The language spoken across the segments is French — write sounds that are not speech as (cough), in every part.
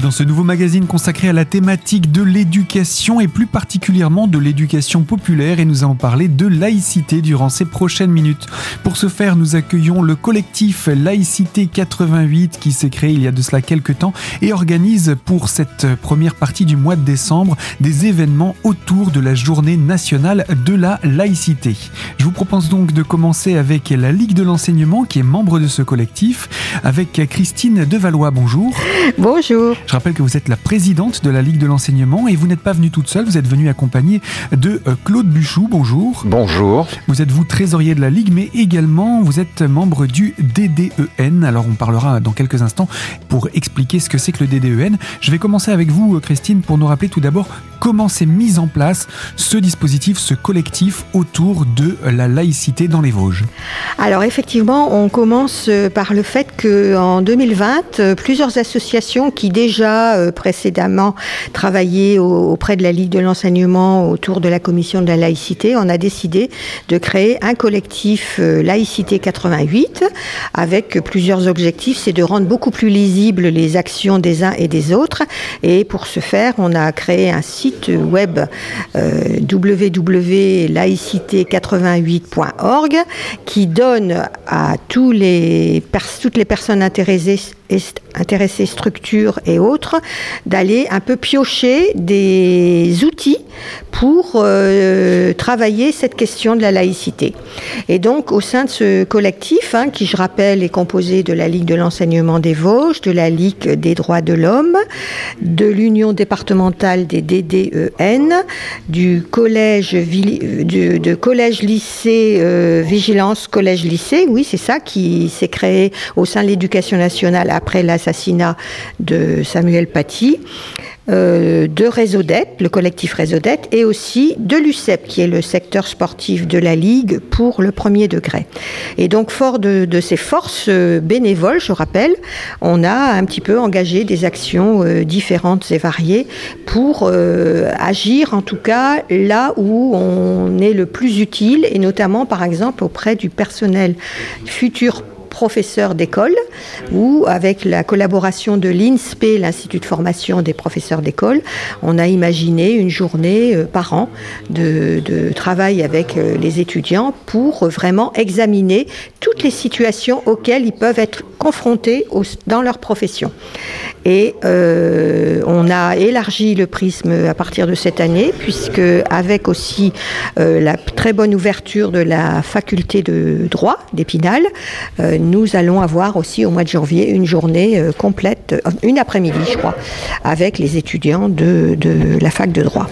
dans ce nouveau magazine consacré à la thématique de l'éducation et plus particulièrement de l'éducation populaire et nous allons parler de laïcité durant ces prochaines minutes. Pour ce faire, nous accueillons le collectif Laïcité 88 qui s'est créé il y a de cela quelques temps et organise pour cette première partie du mois de décembre des événements autour de la journée nationale de la laïcité. Je vous propose donc de commencer avec la Ligue de l'enseignement qui est membre de ce collectif avec Christine Devalois. Bonjour. Bonjour. Je rappelle que vous êtes la présidente de la Ligue de l'enseignement et vous n'êtes pas venue toute seule, vous êtes venue accompagnée de euh, Claude Buchou. Bonjour. Bonjour. Vous êtes vous trésorier de la Ligue, mais également vous êtes membre du DDEN. Alors on parlera dans quelques instants pour expliquer ce que c'est que le DDEN. Je vais commencer avec vous, Christine, pour nous rappeler tout d'abord comment s'est mis en place ce dispositif, ce collectif autour de la laïcité dans les Vosges. Alors effectivement, on commence par le fait qu'en 2020, plusieurs associations qui déjà euh, précédemment travaillaient auprès de la Ligue de l'enseignement autour de la commission de la laïcité, on a décidé de créer un collectif euh, Laïcité 88 avec plusieurs objectifs, c'est de rendre beaucoup plus lisibles les actions des uns et des autres. Et pour ce faire, on a créé un site web euh, www.laïcité88.org qui donne à tous les, toutes les personnes intéressées intéressés structures et autres, d'aller un peu piocher des outils pour euh, travailler cette question de la laïcité. Et donc, au sein de ce collectif, hein, qui, je rappelle, est composé de la Ligue de l'enseignement des Vosges, de la Ligue des droits de l'homme, de l'Union départementale des DDEN, du collège, de collège-lycée, euh, vigilance collège-lycée, oui, c'est ça, qui s'est créé au sein de l'éducation nationale après l'assassinat de Samuel Paty, euh, de Réseaudet, le collectif Réseaudet, et aussi de l'UCEP, qui est le secteur sportif de la Ligue pour le premier degré. Et donc, fort de, ces forces euh, bénévoles, je rappelle, on a un petit peu engagé des actions euh, différentes et variées pour agir, en tout cas, là où on est le plus utile, et notamment, par exemple, auprès du personnel futur professeurs d'école, ou avec la collaboration de l'INSPE, l'Institut de formation des professeurs d'école, on a imaginé une journée euh, par an de, travail avec euh, les étudiants pour vraiment examiner toutes les situations auxquelles ils peuvent être confrontés dans leur profession. Et euh, on a élargi le prisme à partir de cette année, puisque avec aussi la très bonne ouverture de la faculté de droit d'Épinal, nous allons avoir aussi au mois de janvier une journée euh, complète, euh, une après-midi, je crois, avec les étudiants de, la fac de droit.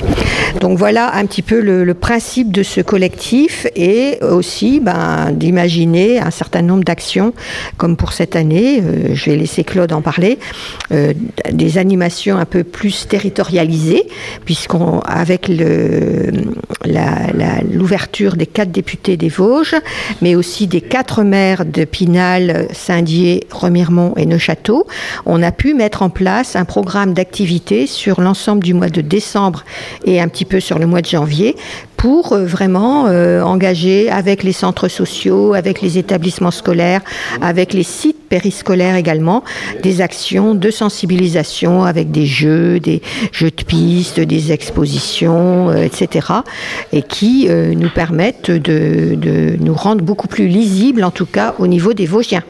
Donc voilà un petit peu le, principe de ce collectif et aussi ben, d'imaginer un certain nombre d'actions, comme pour cette année, euh, je vais laisser Claude en parler, des animations un peu plus territorialisées, puisqu'avec l'ouverture des quatre députés des Vosges, mais aussi des quatre maires de Saint-Dié, Remiremont et Neuchâteau, on a pu mettre en place un programme d'activité sur l'ensemble du mois de décembre et un petit peu sur le mois de janvier pour euh, vraiment euh, engager avec les centres sociaux, avec les établissements scolaires, avec les sites périscolaires également, des actions de sensibilisation avec des jeux, des jeux de pistes, des expositions, euh, etc. et qui nous permettent de, de nous rendre beaucoup plus lisibles, en tout cas au niveau des Vosgiens.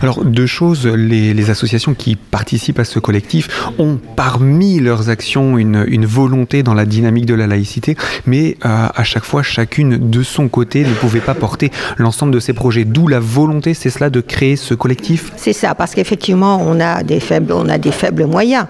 Alors, deux choses, les, associations qui participent à ce collectif ont parmi leurs actions une, volonté dans la dynamique de la laïcité, mais euh, à chaque fois, chacune de son côté ne pouvait pas porter l'ensemble de ses projets. D'où la volonté, c'est cela, de créer ce collectif? C'est ça, parce qu'effectivement, on a des faibles, on a des faibles moyens.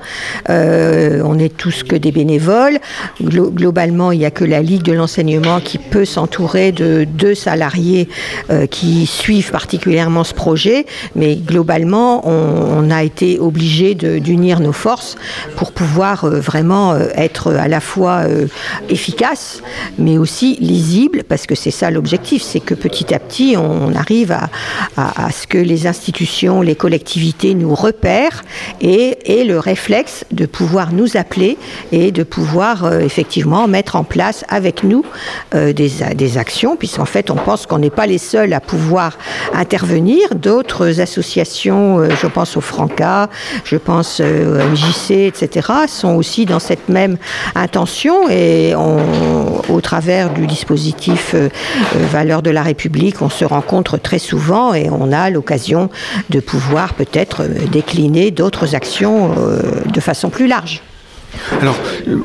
Euh, on est tous que des bénévoles. globalement, il n'y a que la Ligue de l'enseignement qui peut s'entourer de deux salariés euh, qui suivent particulièrement ce projet mais globalement, on, a été obligé d'unir nos forces pour pouvoir euh, vraiment euh, être à la fois euh, efficace, mais aussi lisible, parce que c'est ça l'objectif, c'est que petit à petit, on, arrive à, ce que les institutions, les collectivités nous repèrent et, et le réflexe de pouvoir nous appeler et de pouvoir effectivement mettre en place avec nous des, des actions, puisqu'en fait, on pense qu'on n'est pas les seuls à pouvoir intervenir, d'autres associations, je pense au Franca, je pense au MJC, etc., sont aussi dans cette même intention et au travers du dispositif Valeurs de la République, on se rencontre très souvent et on a l'occasion de pouvoir peut-être décliner d'autres actions de façon plus large. Alors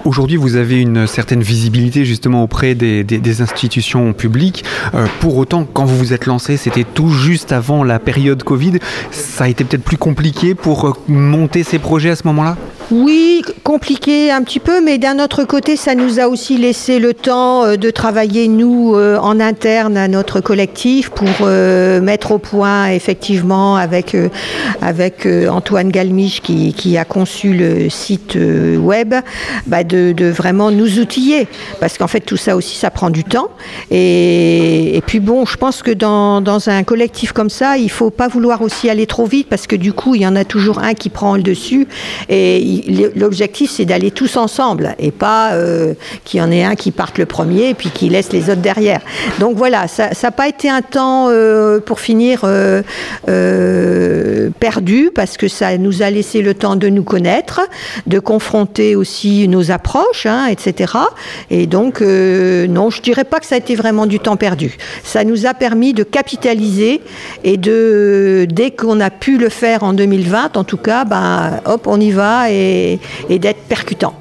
aujourd'hui, vous avez une certaine visibilité justement auprès des, institutions publiques. Euh, pour autant, quand vous vous êtes lancé, c'était tout juste avant la période Covid. Ça a été peut-être plus compliqué pour euh, monter ces projets à ce moment-là? Oui, compliqué un petit peu, mais d'un autre côté, ça nous a aussi laissé le temps euh, de travailler, nous, en interne à notre collectif pour mettre au point, effectivement, avec, Antoine Galmiche qui, a conçu le site web, bah, de, vraiment nous outiller. Parce qu'en fait, tout ça aussi, ça prend du temps. Et, puis bon, je pense que dans, un collectif comme ça, il faut pas vouloir aussi aller trop vite parce que du coup, il y en a toujours un qui prend le dessus. Et l'objectif, c'est d'aller tous ensemble et pas euh, qu'il y en ait un qui parte le premier et puis qui laisse les autres derrière. Donc voilà, ça n'a pas été un temps, euh, pour finir, euh, perdu parce que ça nous a laissé le temps de nous connaître, de confronter aussi nos approches, hein, etc. Et donc, euh, non, je dirais pas que ça a été vraiment du temps perdu. Ça nous a permis de capitaliser et de, dès qu'on a pu le faire en 2020, en tout cas, ben, hop, on y va et, et d'être percutant.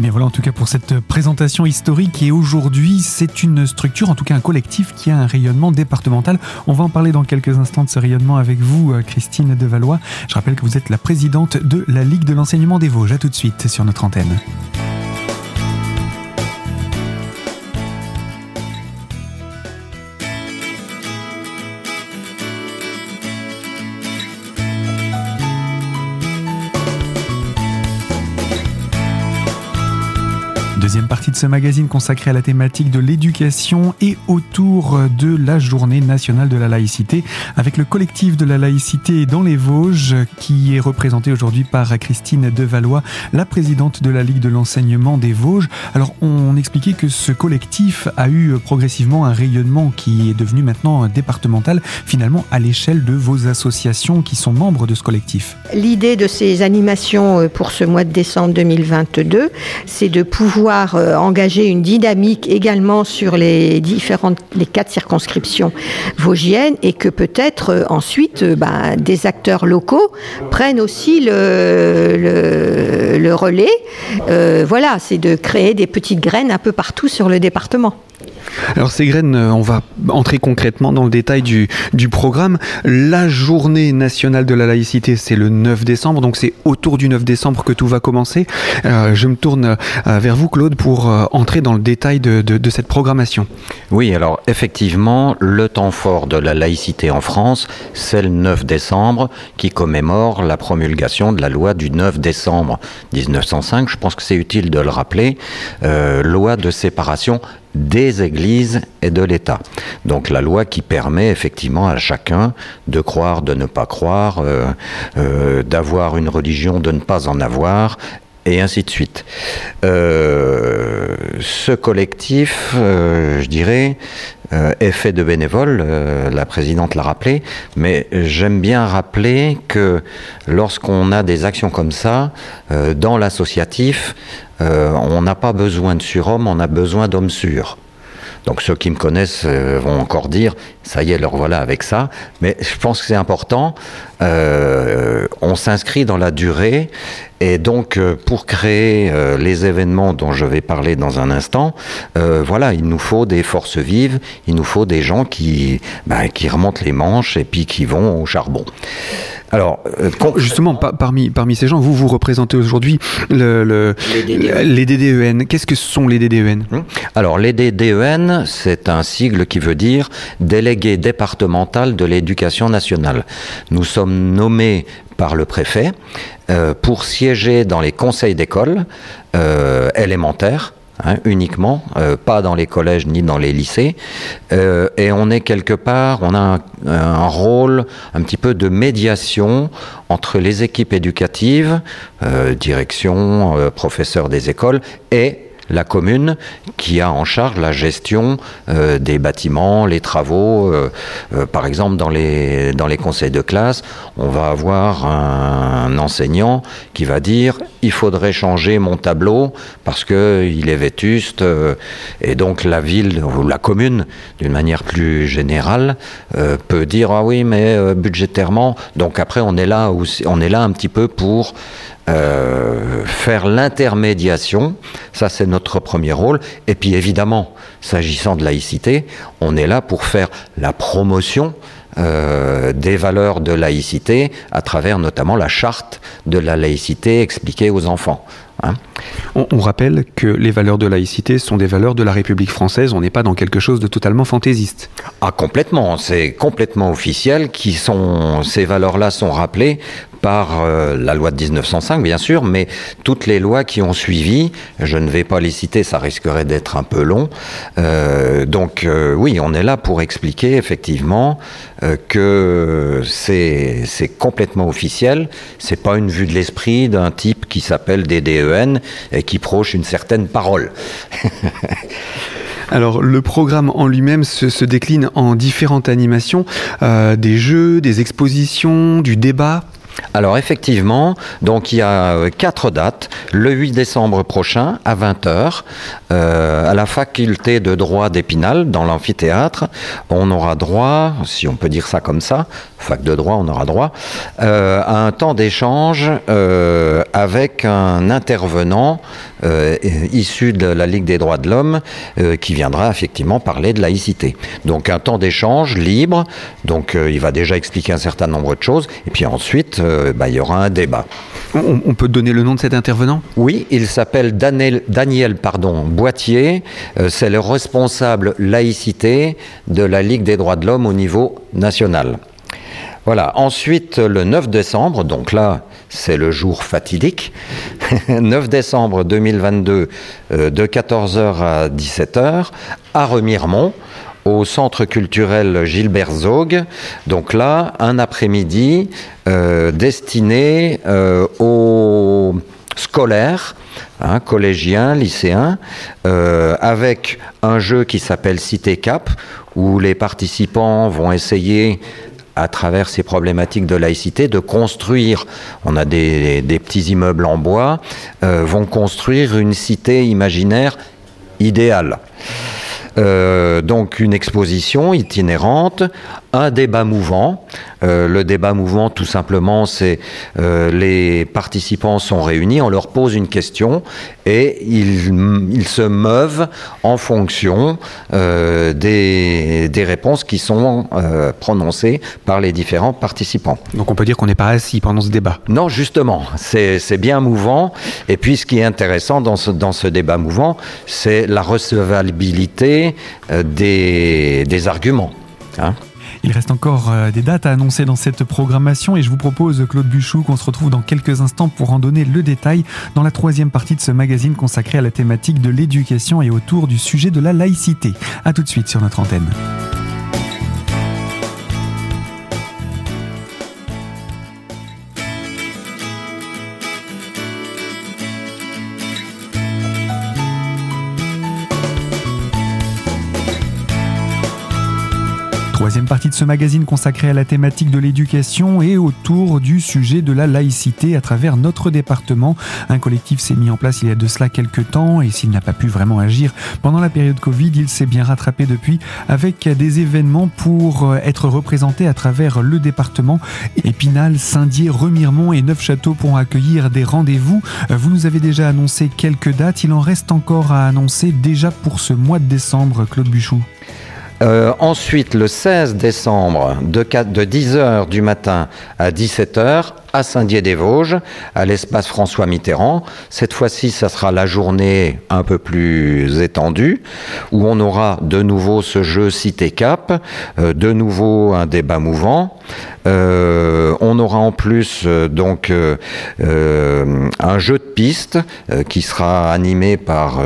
Mais voilà en tout cas pour cette présentation historique et aujourd'hui c'est une structure, en tout cas un collectif qui a un rayonnement départemental. On va en parler dans quelques instants de ce rayonnement avec vous euh, Christine Devalois. Je rappelle que vous êtes la présidente de la Ligue de l'enseignement des Vosges. A tout de suite sur notre antenne. Deuxième partie de ce magazine consacré à la thématique de l'éducation et autour de la journée nationale de la laïcité avec le collectif de la laïcité dans les Vosges qui est représenté aujourd'hui par Christine Devalois, la présidente de la Ligue de l'enseignement des Vosges. Alors on expliquait que ce collectif a eu progressivement un rayonnement qui est devenu maintenant départemental finalement à l'échelle de vos associations qui sont membres de ce collectif. L'idée de ces animations euh, pour ce mois de décembre 2022, c'est de pouvoir euh, engager une dynamique également sur les différentes, les quatre circonscriptions vosgiennes et que peut-être euh, ensuite euh, bah, des acteurs locaux prennent aussi le, relais. voilà, c'est de créer des petites graines un peu partout sur le département. Alors Ségrène, euh, on va entrer concrètement dans le détail du, du programme. La journée nationale de la laïcité, c'est le 9 décembre, donc c'est autour du 9 décembre que tout va commencer. Euh, je me tourne euh, vers vous, Claude, pour entrer dans le détail de, de, cette programmation. Oui, alors effectivement, le temps fort de la laïcité en France, c'est le 9 décembre, qui commémore la promulgation de la loi du 9 décembre 1905. Je pense que c'est utile de le rappeler. loi de séparation des églises et de l'État. Donc la loi qui permet effectivement à chacun de croire, de ne pas croire, euh, euh, d'avoir une religion, de ne pas en avoir, et ainsi de suite. Euh, ce collectif, je dirais, est fait de bénévoles, la présidente l'a rappelé, mais j'aime bien rappeler que lorsqu'on a des actions comme ça, dans l'associatif, euh, on n'a pas besoin de surhommes, on a besoin d'hommes sûrs. Donc ceux qui me connaissent euh, vont encore dire, ça y est, leur voilà avec ça. Mais je pense que c'est important. Euh, on s'inscrit dans la durée. Et donc, pour créer les événements dont je vais parler dans un instant, voilà, il nous faut des forces vives, il nous faut des gens qui, ben, qui remontent les manches et puis qui vont au charbon. Alors, euh, justement, parmi, parmi ces gens, vous vous représentez aujourd'hui le, les, DDEN. E Qu'est-ce que sont les DDEN hum Alors, les DDEN, c'est un sigle qui veut dire délégué départemental de l'éducation nationale. Nous sommes nommés par le préfet euh, pour siéger dans les conseils d'école euh, élémentaires Hein, uniquement, euh, pas dans les collèges ni dans les lycées. Et on est quelque part, on a un, rôle un petit peu de médiation entre les équipes éducatives, direction, professeurs des écoles, et la commune qui a en charge la gestion des bâtiments, les travaux. par exemple, dans les, dans les conseils de classe, on va avoir un, enseignant qui va dire il faudrait changer mon tableau parce qu'il est vétuste. et donc la ville ou la commune, d'une manière plus générale, peut dire ah oui, mais budgétairement. Donc après, on est là, on est là un petit peu pour euh, faire l'intermédiation, ça c'est notre premier rôle, et puis évidemment, s'agissant de laïcité, on est là pour faire la promotion euh, des valeurs de laïcité à travers notamment la charte de la laïcité expliquée aux enfants. Hein. On, rappelle que les valeurs de laïcité sont des valeurs de la République française, on n'est pas dans quelque chose de totalement fantaisiste. Ah complètement, c'est complètement officiel, qui sont, ces valeurs-là sont rappelées par euh, la loi de 1905, bien sûr, mais toutes les lois qui ont suivi, je ne vais pas les citer, ça risquerait d'être un peu long. Euh, donc euh, oui, on est là pour expliquer effectivement que c'est complètement officiel, c'est pas une vue de l'esprit d'un type qui s'appelle DDEN et qui proche une certaine parole. (laughs) Alors le programme en lui-même se, décline en différentes animations, des jeux, des expositions, du débat. Alors effectivement, donc il y a euh, quatre dates. Le 8 décembre prochain à 20h, euh, à la faculté de droit d'Épinal, dans l'amphithéâtre, on aura droit, si on peut dire ça comme ça, fac de droit, on aura droit, euh, à un temps d'échange avec un intervenant issu de la Ligue des droits de l'homme qui viendra effectivement parler de laïcité. Donc un temps d'échange libre, donc il va déjà expliquer un certain nombre de choses, et puis ensuite euh, bah, il y aura un débat. On, peut donner le nom de cet intervenant? Oui, il s'appelle Daniel, Daniel pardon, Boitier. Euh, c'est le responsable laïcité de la Ligue des droits de l'homme au niveau national. Voilà. Ensuite, le 9 décembre, donc là, c'est le jour fatidique. (laughs) 9 décembre 2022, euh, de 14h à 17h, à Remiremont au centre culturel Gilbert Zog. Donc là, un après-midi euh, destiné euh, aux scolaires, hein, collégiens, lycéens, euh, avec un jeu qui s'appelle Cité Cap, où les participants vont essayer à travers ces problématiques de laïcité, de construire, on a des, des petits immeubles en bois, vont construire une cité imaginaire idéale. Euh, donc une exposition itinérante, un débat mouvant. Euh, le débat mouvant, tout simplement, c'est euh, les participants sont réunis, on leur pose une question et ils, se meuvent en fonction des, des, réponses qui sont prononcées par les différents participants. Donc on peut dire qu'on n'est pas assis pendant ce débat Non, justement, c'est bien mouvant. Et puis ce qui est intéressant dans ce, dans ce débat mouvant, c'est la recevabilité euh, des, arguments. Hein. Il reste encore euh, des dates à annoncer dans cette programmation et je vous propose, Claude Buchou, qu'on se retrouve dans quelques instants pour en donner le détail dans la troisième partie de ce magazine consacré à la thématique de l'éducation et autour du sujet de la laïcité. A tout de suite sur notre antenne. Troisième partie de ce magazine consacré à la thématique de l'éducation et autour du sujet de la laïcité à travers notre département. Un collectif s'est mis en place il y a de cela quelques temps et s'il n'a pas pu vraiment agir pendant la période Covid, il s'est bien rattrapé depuis avec des événements pour être représenté à travers le département. Épinal, Saint-Dié, Remiremont et Neufchâteau pourront accueillir des rendez-vous. Vous nous avez déjà annoncé quelques dates, il en reste encore à annoncer déjà pour ce mois de décembre, Claude Buchou. Euh, ensuite, le 16 décembre, de, de 10h du matin à 17h, à Saint-Dié-des-Vosges, à l'espace François Mitterrand. Cette fois-ci, ça sera la journée un peu plus étendue, où on aura de nouveau ce jeu Cité Cap, euh, de nouveau un débat mouvant. Euh, on aura en plus euh, donc un jeu de piste qui sera animé par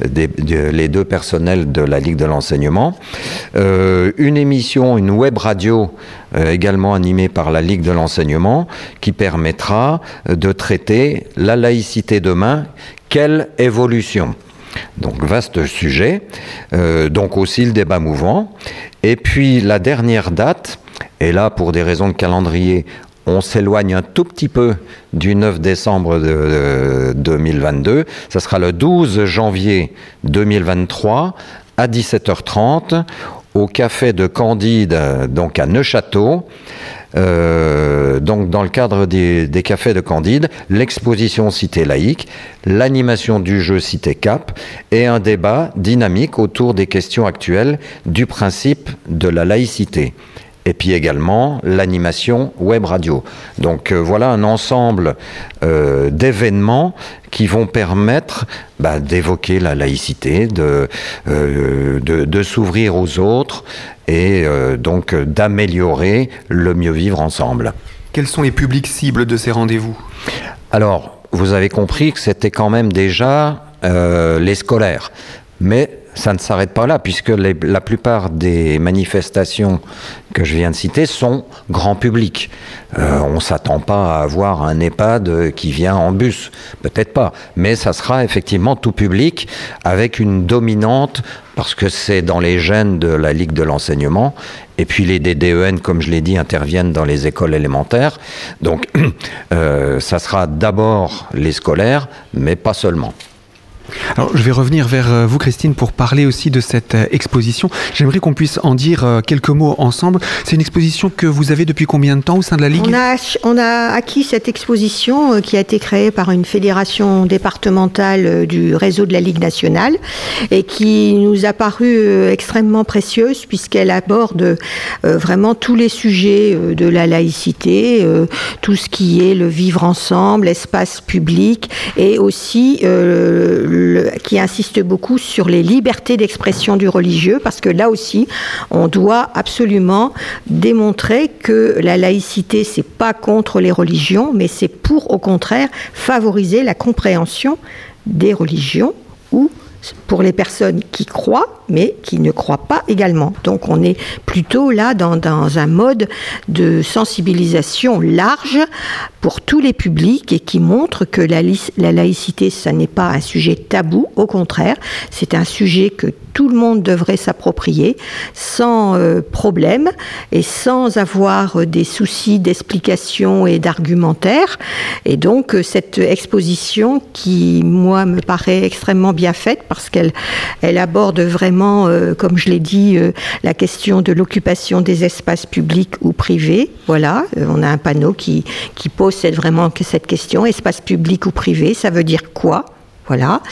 les deux personnels de la Ligue de l'enseignement, une émission, une web radio également animée par la Ligue de l'enseignement, qui permettra de traiter la laïcité demain. Quelle évolution? Donc vaste sujet. Euh, donc aussi le débat mouvant. Et puis la dernière date, et là pour des raisons de calendrier, on s'éloigne un tout petit peu du 9 décembre de, 2022. Ça sera le 12 janvier 2023 à 17h30 au café de Candide, donc à Neuchâteau. Euh, donc dans le cadre des, des cafés de Candide, l'exposition Cité laïque, l'animation du jeu Cité Cap et un débat dynamique autour des questions actuelles du principe de la laïcité et puis également l'animation web radio. Donc euh, voilà un ensemble euh, d'événements qui vont permettre bah, d'évoquer la laïcité, de, euh, de, de s'ouvrir aux autres et donc d'améliorer le mieux vivre ensemble. Quels sont les publics cibles de ces rendez-vous? Alors, vous avez compris que c'était quand même déjà les scolaires. Mais ça ne s'arrête pas là, puisque la plupart des manifestations que je viens de citer sont grand public. Euh, on ne s'attend pas à avoir un EHPAD qui vient en bus, peut-être pas, mais ça sera effectivement tout public avec une dominante, parce que c'est dans les gènes de la Ligue de l'enseignement, et puis les DDEN, comme je l'ai dit, interviennent dans les écoles élémentaires. Donc (clears throat) euh, ça sera d'abord les scolaires, mais pas seulement. Alors, je vais revenir vers euh, vous, Christine, pour parler aussi de cette euh, exposition. J'aimerais qu'on puisse en dire euh, quelques mots ensemble. C'est une exposition que vous avez depuis combien de temps au sein de la Ligue? On a, on a acquis cette exposition qui a été créée par une fédération départementale du réseau de la Ligue nationale et qui nous a paru extrêmement précieuse puisqu'elle aborde vraiment tous les sujets de la laïcité, tout ce qui est le vivre ensemble, l'espace public et aussi qui insiste beaucoup sur les libertés d'expression du religieux, parce que là aussi, on doit absolument démontrer que la laïcité, c'est pas contre les religions, mais c'est pour, au contraire, favoriser la compréhension des religions ou pour les personnes qui croient, mais qui ne croient pas également. Donc on est plutôt là dans, un mode de sensibilisation large pour tous les publics et qui montre que la, la laïcité, ça n'est pas un sujet tabou, au contraire, c'est un sujet que tout le monde devrait s'approprier sans euh, problème et sans avoir euh, des soucis d'explication et d'argumentaire. Et donc euh, cette exposition qui, moi, me paraît extrêmement bien faite parce qu'elle elle aborde vraiment, comme je l'ai dit, la question de l'occupation des espaces publics ou privés. Voilà, on a un panneau qui, pose cette, vraiment cette question, espace public ou privé, ça veut dire quoi? Voilà.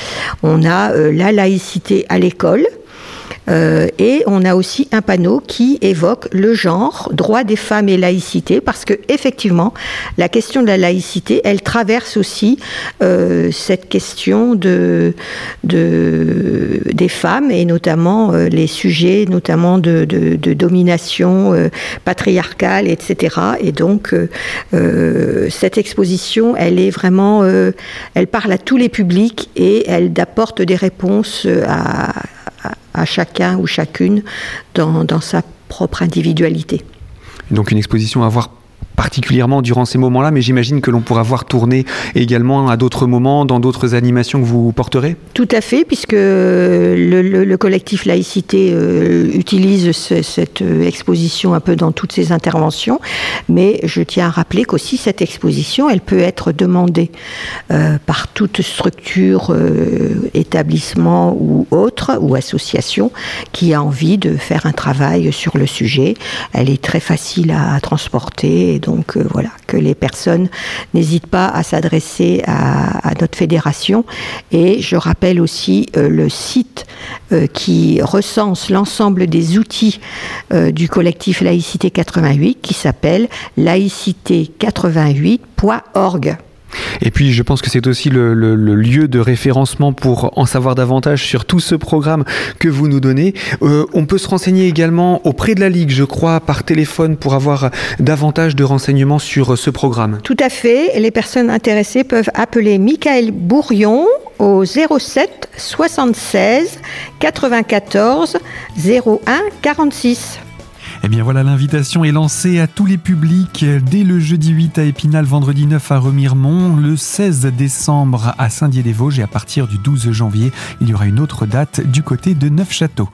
On a euh, la laïcité à l'école. Euh, et on a aussi un panneau qui évoque le genre, droit des femmes et laïcité, parce que effectivement, la question de la laïcité, elle traverse aussi euh, cette question de, de, des femmes et notamment les sujets, notamment de, de domination patriarcale, etc. Et donc, cette exposition, elle est vraiment, elle parle à tous les publics et elle apporte des réponses à, à, chacun ou chacune dans, dans sa propre individualité. Donc une exposition à voir particulièrement durant ces moments-là, mais j'imagine que l'on pourra voir tourner également à d'autres moments, dans d'autres animations que vous porterez Tout à fait, puisque le, collectif Laïcité euh, utilise cette euh, exposition un peu dans toutes ses interventions, mais je tiens à rappeler qu'aussi cette exposition, elle peut être demandée euh, par toute structure, établissement ou autre, ou association, qui a envie de faire un travail sur le sujet. Elle est très facile à, transporter. Donc euh, voilà, que les personnes n'hésitent pas à s'adresser à, notre fédération. Et je rappelle aussi euh, le site euh, qui recense l'ensemble des outils du collectif Laïcité 88 qui s'appelle laïcité88.org. Et puis, je pense que c'est aussi le, lieu de référencement pour en savoir davantage sur tout ce programme que vous nous donnez. Euh, on peut se renseigner également auprès de la Ligue, je crois, par téléphone pour avoir davantage de renseignements sur ce programme. Tout à fait. Les personnes intéressées peuvent appeler Michael Bourrion au 07 76 94 01 46. Eh bien voilà, l'invitation est lancée à tous les publics dès le jeudi 8 à Épinal, vendredi 9 à Remiremont, le 16 décembre à Saint-Dié-des-Vosges et à partir du 12 janvier, il y aura une autre date du côté de Neufchâteau.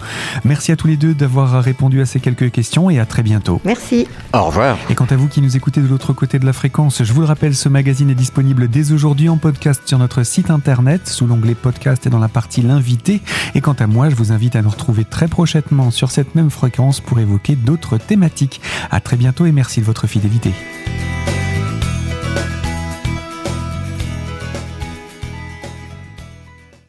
Merci à tous les deux d'avoir répondu à ces quelques questions et à très bientôt. Merci. Au revoir. Et quant à vous qui nous écoutez de l'autre côté de la fréquence, je vous le rappelle, ce magazine est disponible dès aujourd'hui en podcast sur notre site internet sous l'onglet podcast et dans la partie l'invité. Et quant à moi, je vous invite à nous retrouver très prochainement sur cette même fréquence pour évoquer thématiques. À très bientôt et merci de votre fidélité.